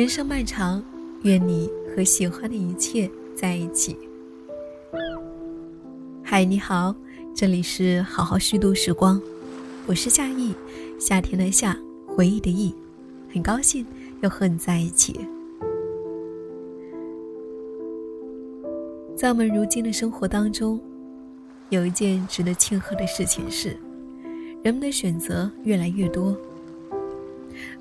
人生漫长，愿你和喜欢的一切在一起。嗨，你好，这里是好好虚度时光，我是夏意，夏天的夏，回忆的忆，很高兴又和你在一起。在我们如今的生活当中，有一件值得庆贺的事情是，人们的选择越来越多。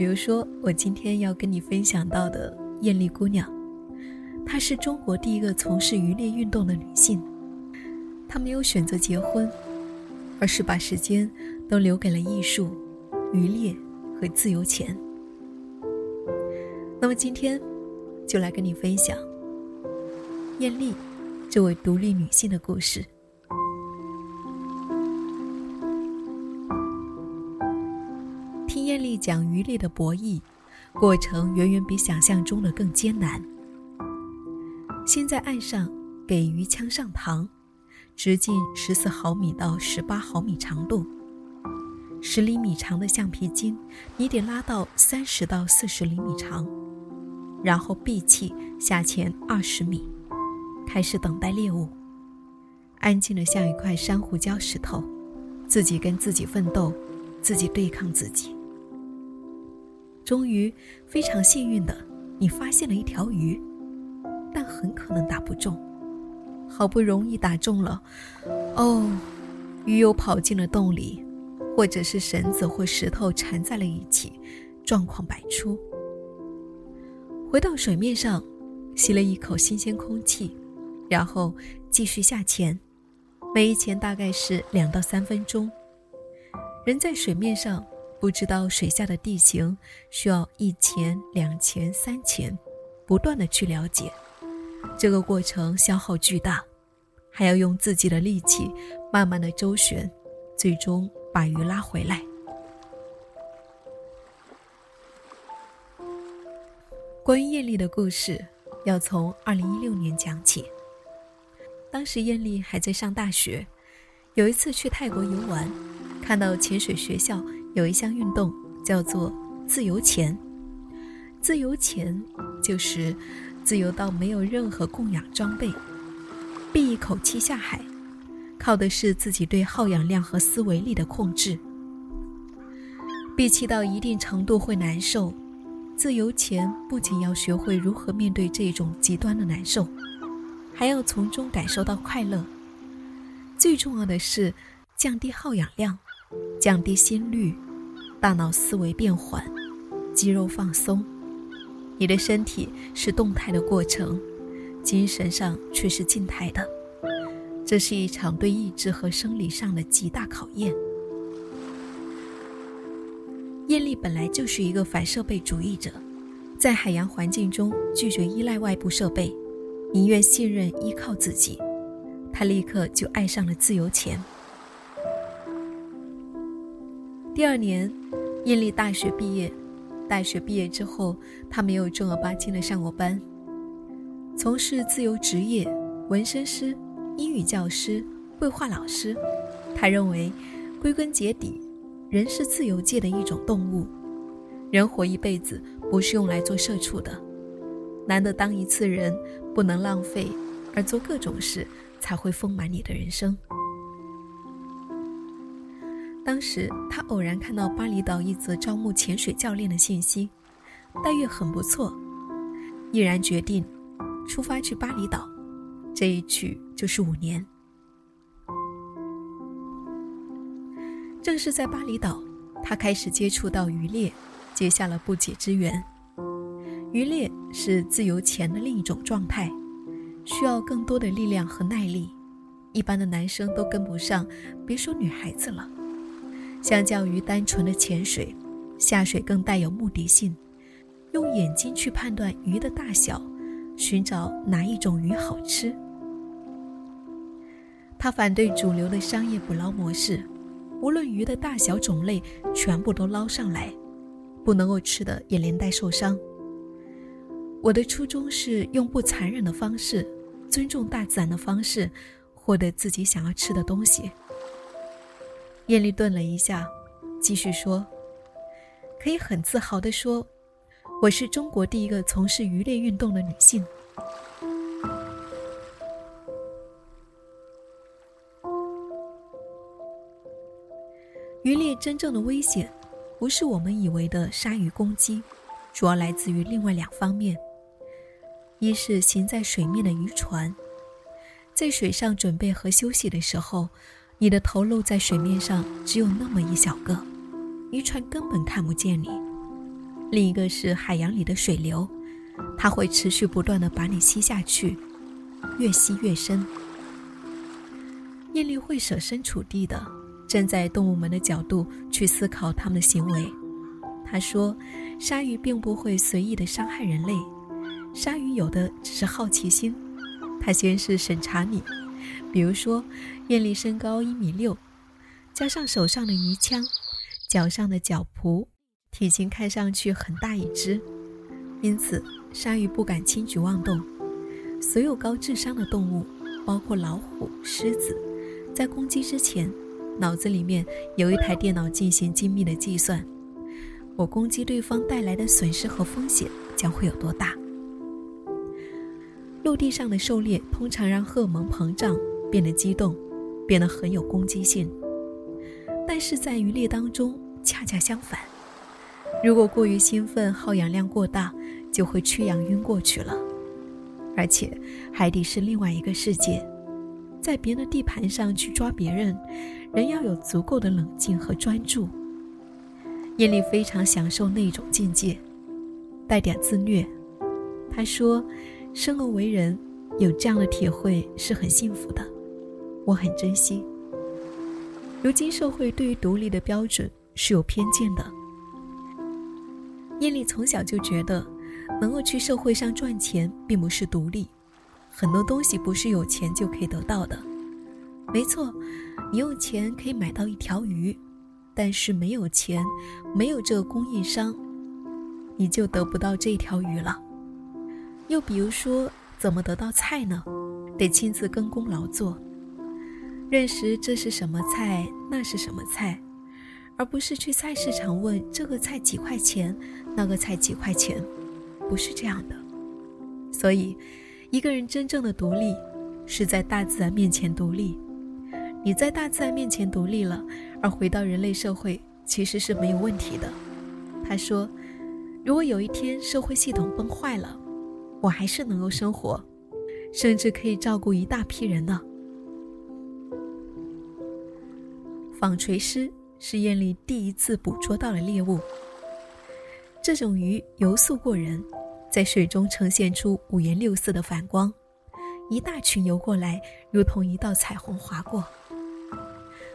比如说，我今天要跟你分享到的艳丽姑娘，她是中国第一个从事渔猎运动的女性。她没有选择结婚，而是把时间都留给了艺术、渔猎和自由钱。那么今天，就来跟你分享艳丽这位独立女性的故事。艳丽讲渔猎的博弈，过程远远比想象中的更艰难。先在岸上给鱼枪上膛，直径十四毫米到十八毫米长度，十厘米长的橡皮筋，你得拉到三十到四十厘米长，然后闭气下潜二十米，开始等待猎物，安静的像一块珊瑚礁石头，自己跟自己奋斗，自己对抗自己。终于，非常幸运的，你发现了一条鱼，但很可能打不中。好不容易打中了，哦，鱼又跑进了洞里，或者是绳子或石头缠在了一起，状况百出。回到水面上，吸了一口新鲜空气，然后继续下潜，每一潜大概是两到三分钟。人在水面上。不知道水下的地形，需要一潜、两潜、三潜，不断的去了解。这个过程消耗巨大，还要用自己的力气慢慢的周旋，最终把鱼拉回来。关于艳丽的故事，要从二零一六年讲起。当时艳丽还在上大学，有一次去泰国游玩，看到潜水学校。有一项运动叫做自由潜，自由潜就是自由到没有任何供氧装备，闭一口气下海，靠的是自己对耗氧量和思维力的控制。闭气到一定程度会难受，自由潜不仅要学会如何面对这种极端的难受，还要从中感受到快乐。最重要的是降低耗氧量。降低心率，大脑思维变缓，肌肉放松，你的身体是动态的过程，精神上却是静态的。这是一场对意志和生理上的极大考验。艳丽本来就是一个反设备主义者，在海洋环境中拒绝依赖外部设备，宁愿信任依靠自己。她立刻就爱上了自由潜。第二年，艳丽大学毕业。大学毕业之后，她没有正儿八经的上过班，从事自由职业，纹身师、英语教师、绘画老师。他认为，归根结底，人是自由界的一种动物，人活一辈子不是用来做社畜的，难得当一次人，不能浪费，而做各种事才会丰满你的人生。当时他偶然看到巴厘岛一则招募潜水教练的信息，待遇很不错，毅然决定出发去巴厘岛，这一去就是五年。正是在巴厘岛，他开始接触到渔猎，结下了不解之缘。渔猎是自由潜的另一种状态，需要更多的力量和耐力，一般的男生都跟不上，别说女孩子了。相较于单纯的潜水，下水更带有目的性，用眼睛去判断鱼的大小，寻找哪一种鱼好吃。他反对主流的商业捕捞模式，无论鱼的大小种类，全部都捞上来，不能够吃的也连带受伤。我的初衷是用不残忍的方式，尊重大自然的方式，获得自己想要吃的东西。艳丽顿了一下，继续说：“可以很自豪地说，我是中国第一个从事渔猎运动的女性。渔猎真正的危险，不是我们以为的鲨鱼攻击，主要来自于另外两方面：一是行在水面的渔船，在水上准备和休息的时候，你的头露在水面上只有那么一小个，渔船根本看不见你；另一个是海洋里的水流，它会持续不断的把你吸下去，越吸越深。艳丽会设身处地的。站在动物们的角度去思考他们的行为，他说：“鲨鱼并不会随意的伤害人类，鲨鱼有的只是好奇心。他先是审查你，比如说，艳丽身高一米六，加上手上的鱼枪，脚上的脚蹼，体型看上去很大一只，因此鲨鱼不敢轻举妄动。所有高智商的动物，包括老虎、狮子，在攻击之前。”脑子里面有一台电脑进行精密的计算，我攻击对方带来的损失和风险将会有多大？陆地上的狩猎通常让荷尔蒙膨胀，变得激动，变得很有攻击性。但是在渔猎当中恰恰相反，如果过于兴奋，耗氧量过大，就会缺氧晕过去了。而且海底是另外一个世界，在别人的地盘上去抓别人。人要有足够的冷静和专注。艳丽非常享受那种境界，带点自虐。她说：“生而为人，有这样的体会是很幸福的，我很珍惜。”如今社会对于独立的标准是有偏见的。艳丽从小就觉得，能够去社会上赚钱并不是独立，很多东西不是有钱就可以得到的。没错。你有钱可以买到一条鱼，但是没有钱，没有这个供应商，你就得不到这条鱼了。又比如说，怎么得到菜呢？得亲自耕工劳作，认识这是什么菜，那是什么菜，而不是去菜市场问这个菜几块钱，那个菜几块钱，不是这样的。所以，一个人真正的独立，是在大自然面前独立。你在大自然面前独立了，而回到人类社会其实是没有问题的。他说：“如果有一天社会系统崩坏了，我还是能够生活，甚至可以照顾一大批人呢。”纺锤师是艳丽第一次捕捉到了猎物。这种鱼游速过人，在水中呈现出五颜六色的反光，一大群游过来，如同一道彩虹划过。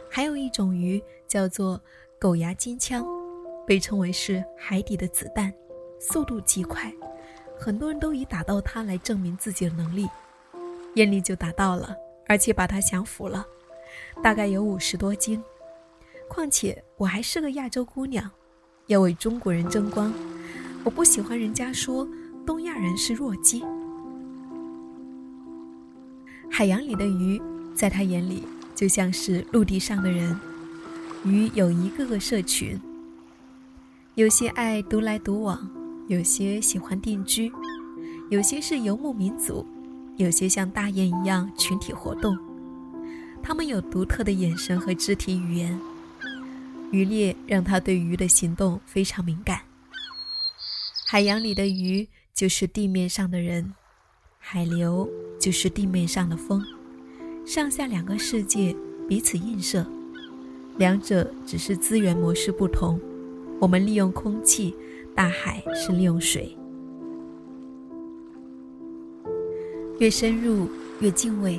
还有一种鱼叫做狗牙金枪，被称为是海底的子弹，速度极快，很多人都以打到它来证明自己的能力。艳丽就打到了，而且把它降服了，大概有五十多斤。况且我还是个亚洲姑娘，要为中国人争光，我不喜欢人家说东亚人是弱鸡。海洋里的鱼，在他眼里。就像是陆地上的人，鱼有一个个社群，有些爱独来独往，有些喜欢定居，有些是游牧民族，有些像大雁一样群体活动。他们有独特的眼神和肢体语言。渔猎让他对鱼的行动非常敏感。海洋里的鱼就是地面上的人，海流就是地面上的风。上下两个世界彼此映射，两者只是资源模式不同。我们利用空气，大海是利用水。越深入越敬畏。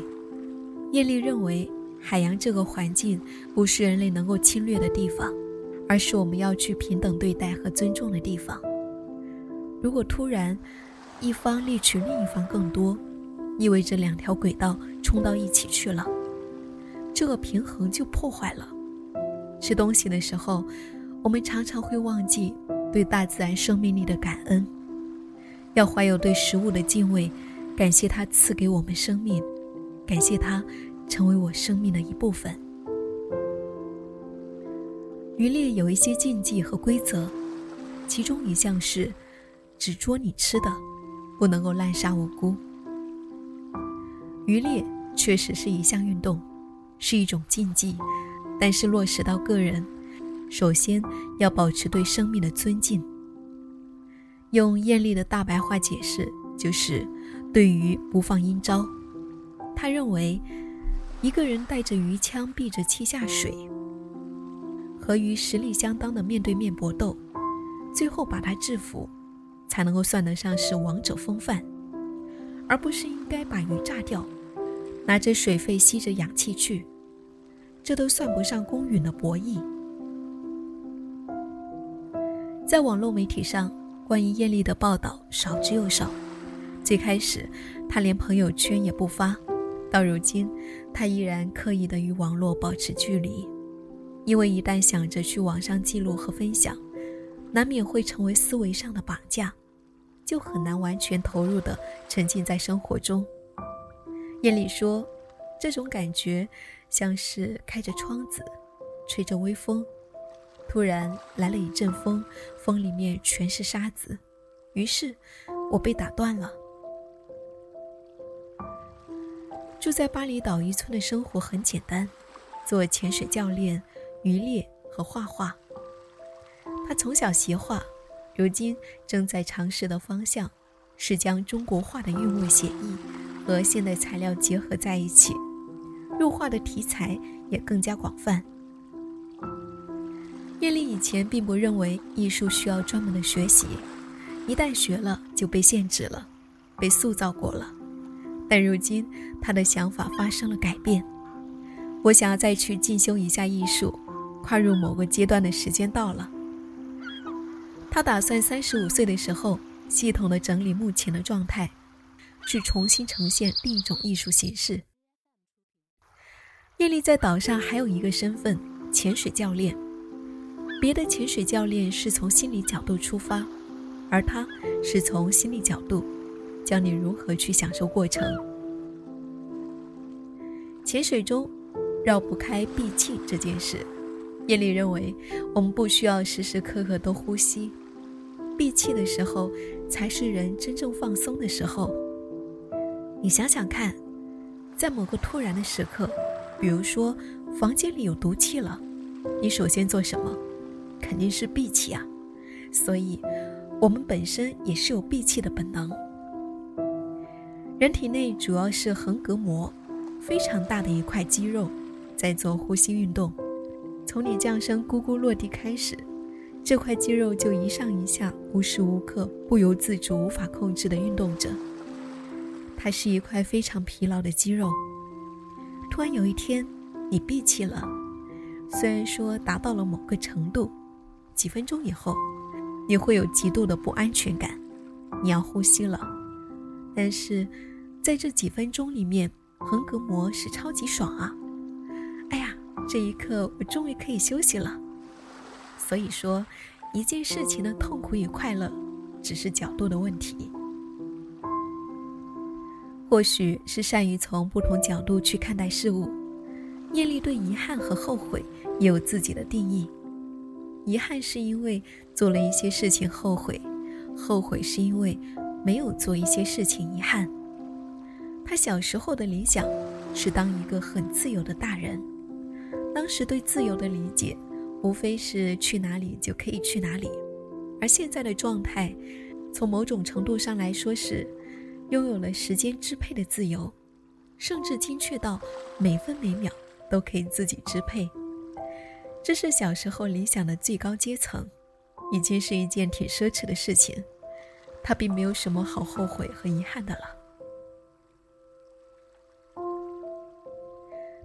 叶丽认为，海洋这个环境不是人类能够侵略的地方，而是我们要去平等对待和尊重的地方。如果突然一方猎取另一方更多，意味着两条轨道冲到一起去了，这个平衡就破坏了。吃东西的时候，我们常常会忘记对大自然生命力的感恩，要怀有对食物的敬畏，感谢它赐给我们生命，感谢它成为我生命的一部分。渔猎有一些禁忌和规则，其中一项是，只捉你吃的，不能够滥杀无辜。渔猎确实是一项运动，是一种禁忌，但是落实到个人，首先要保持对生命的尊敬。用艳丽的大白话解释，就是对鱼不放阴招。他认为，一个人带着鱼枪，闭着气下水，和鱼实力相当的面对面搏斗，最后把他制服，才能够算得上是王者风范，而不是应该把鱼炸掉，拿着水肺吸着氧气去，这都算不上公允的博弈。在网络媒体上。关于艳丽的报道少之又少。最开始，他连朋友圈也不发；到如今，他依然刻意的与网络保持距离，因为一旦想着去网上记录和分享，难免会成为思维上的绑架，就很难完全投入的沉浸在生活中。艳丽说：“这种感觉像是开着窗子，吹着微风。”突然来了一阵风，风里面全是沙子，于是我被打断了。住在巴厘岛渔村的生活很简单，做潜水教练、渔猎和画画。他从小习画，如今正在尝试的方向是将中国画的韵味写意和现代材料结合在一起，入画的题材也更加广泛。叶丽以前并不认为艺术需要专门的学习，一旦学了就被限制了，被塑造过了。但如今她的想法发生了改变，我想要再去进修一下艺术，跨入某个阶段的时间到了。他打算三十五岁的时候，系统的整理目前的状态，去重新呈现另一种艺术形式。叶丽在岛上还有一个身份——潜水教练。别的潜水教练是从心理角度出发，而他是从心理角度教你如何去享受过程。潜水中绕不开闭气这件事，叶丽认为我们不需要时时刻刻都呼吸，闭气的时候才是人真正放松的时候。你想想看，在某个突然的时刻，比如说房间里有毒气了，你首先做什么？肯定是闭气啊，所以，我们本身也是有闭气的本能。人体内主要是横膈膜，非常大的一块肌肉，在做呼吸运动。从你降生咕咕落地开始，这块肌肉就一上一下，无时无刻不由自主、无法控制的运动着。它是一块非常疲劳的肌肉。突然有一天，你闭气了，虽然说达到了某个程度。几分钟以后，你会有极度的不安全感，你要呼吸了。但是，在这几分钟里面，横膈膜是超级爽啊！哎呀，这一刻我终于可以休息了。所以说，一件事情的痛苦与快乐，只是角度的问题。或许是善于从不同角度去看待事物，艳丽对遗憾和后悔也有自己的定义。遗憾是因为做了一些事情后悔，后悔是因为没有做一些事情遗憾。他小时候的理想是当一个很自由的大人，当时对自由的理解无非是去哪里就可以去哪里，而现在的状态，从某种程度上来说是拥有了时间支配的自由，甚至精确到每分每秒都可以自己支配。这是小时候理想的最高阶层，已经是一件挺奢侈的事情。他并没有什么好后悔和遗憾的了。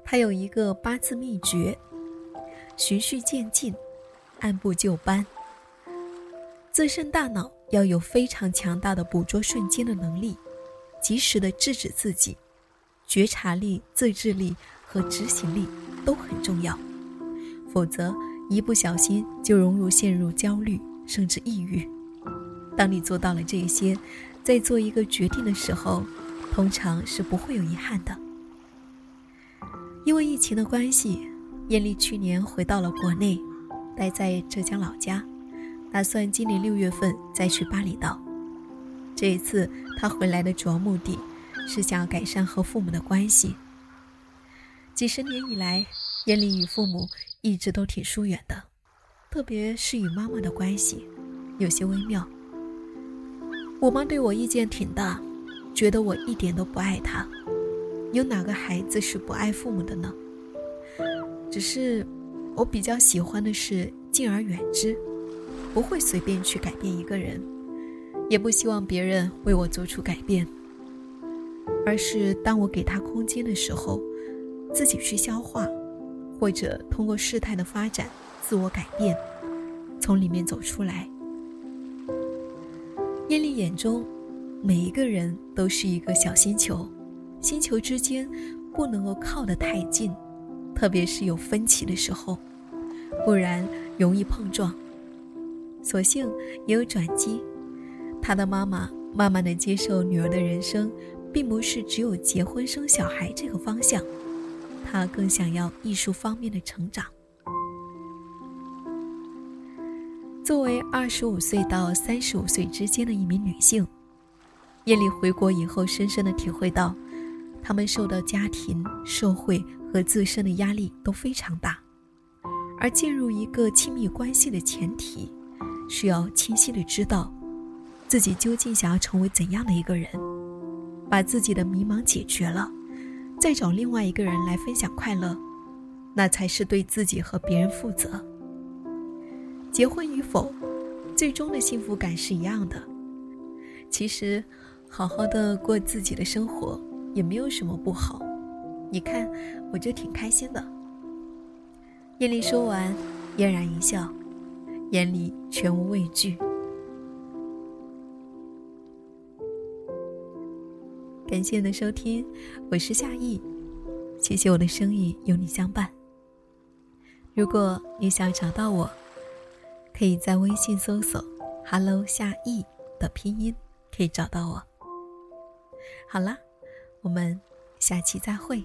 他有一个八字秘诀：循序渐进，按部就班。自身大脑要有非常强大的捕捉瞬间的能力，及时的制止自己，觉察力、自制力和执行力都很重要。否则，一不小心就融入陷入焦虑，甚至抑郁。当你做到了这些，在做一个决定的时候，通常是不会有遗憾的。因为疫情的关系，艳丽去年回到了国内，待在浙江老家，打算今年六月份再去巴厘岛。这一次他回来的主要目的是想要改善和父母的关系。几十年以来，艳丽与父母一直都挺疏远的，特别是与妈妈的关系有些微妙。我妈对我意见挺大，觉得我一点都不爱她。有哪个孩子是不爱父母的呢？只是我比较喜欢的是敬而远之，不会随便去改变一个人，也不希望别人为我做出改变，而是当我给他空间的时候。自己去消化，或者通过事态的发展自我改变，从里面走出来。艳丽眼中，每一个人都是一个小星球，星球之间不能够靠得太近，特别是有分歧的时候，不然容易碰撞。所幸也有转机，他的妈妈慢慢的接受女儿的人生，并不是只有结婚生小孩这个方向。她更想要艺术方面的成长。作为二十五岁到三十五岁之间的一名女性，叶丽回国以后，深深的体会到，她们受到家庭、社会和自身的压力都非常大，而进入一个亲密关系的前提，需要清晰的知道，自己究竟想要成为怎样的一个人，把自己的迷茫解决了。再找另外一个人来分享快乐，那才是对自己和别人负责。结婚与否，最终的幸福感是一样的。其实，好好的过自己的生活也没有什么不好。你看，我就挺开心的。艳丽说完，嫣然一笑，眼里全无畏惧。感谢你的收听，我是夏意，谢谢我的声音有你相伴。如果你想找到我，可以在微信搜索 “hello 夏意”的拼音，可以找到我。好啦，我们下期再会。